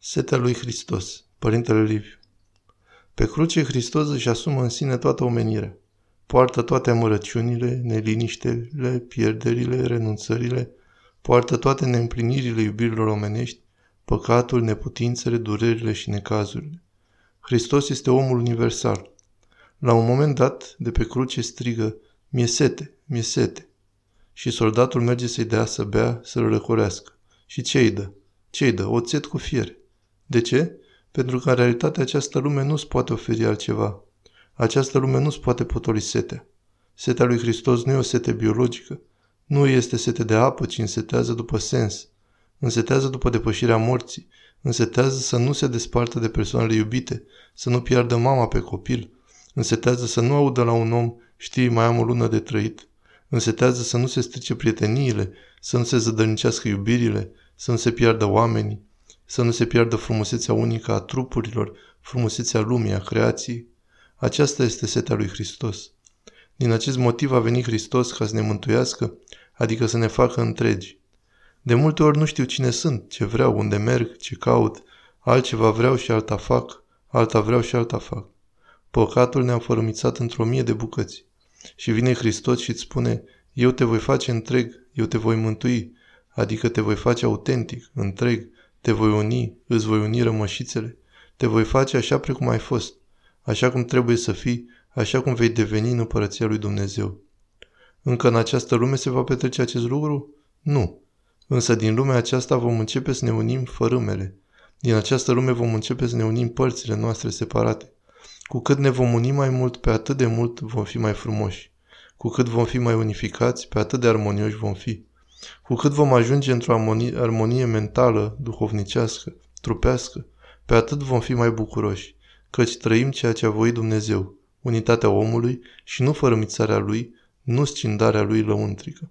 Setea lui Hristos, Părintele Liviu Pe cruce Hristos își asumă în sine toată omenirea. Poartă toate amărăciunile, neliniștele, pierderile, renunțările, poartă toate neîmplinirile iubirilor omenești, păcatul, neputințele, durerile și necazurile. Hristos este omul universal. La un moment dat, de pe cruce strigă, mie sete, mie sete. Și soldatul merge să-i dea să bea, să-l răcorească. Și ce-i dă? Ce-i dă? Oțet cu fiere. De ce? Pentru că în realitate această lume nu-ți poate oferi altceva. Această lume nu-ți poate potoli setea. Setea lui Hristos nu e o sete biologică. Nu este sete de apă, ci însetează după sens. Însetează după depășirea morții. Însetează să nu se despartă de persoanele iubite, să nu piardă mama pe copil. Însetează să nu audă la un om, știi, mai am o lună de trăit. Însetează să nu se strice prieteniile, să nu se zădărnicească iubirile, să nu se piardă oamenii să nu se piardă frumusețea unică a trupurilor, frumusețea lumii, a creației. Aceasta este setea lui Hristos. Din acest motiv a venit Hristos ca să ne mântuiască, adică să ne facă întregi. De multe ori nu știu cine sunt, ce vreau, unde merg, ce caut, altceva vreau și alta fac, alta vreau și alta fac. Păcatul ne-a fărâmițat într-o mie de bucăți. Și vine Hristos și îți spune, eu te voi face întreg, eu te voi mântui, adică te voi face autentic, întreg, te voi uni, îți voi uni rămășițele, te voi face așa precum ai fost, așa cum trebuie să fii, așa cum vei deveni în împărăția lui Dumnezeu. Încă în această lume se va petrece acest lucru? Nu. Însă din lumea aceasta vom începe să ne unim fărâmele. Din această lume vom începe să ne unim părțile noastre separate. Cu cât ne vom uni mai mult, pe atât de mult vom fi mai frumoși. Cu cât vom fi mai unificați, pe atât de armonioși vom fi. Cu cât vom ajunge într-o armonie, armonie mentală, duhovnicească, trupească, pe atât vom fi mai bucuroși, căci trăim ceea ce a voit Dumnezeu, unitatea omului și nu fărămițarea lui, nu scindarea lui lăuntrică.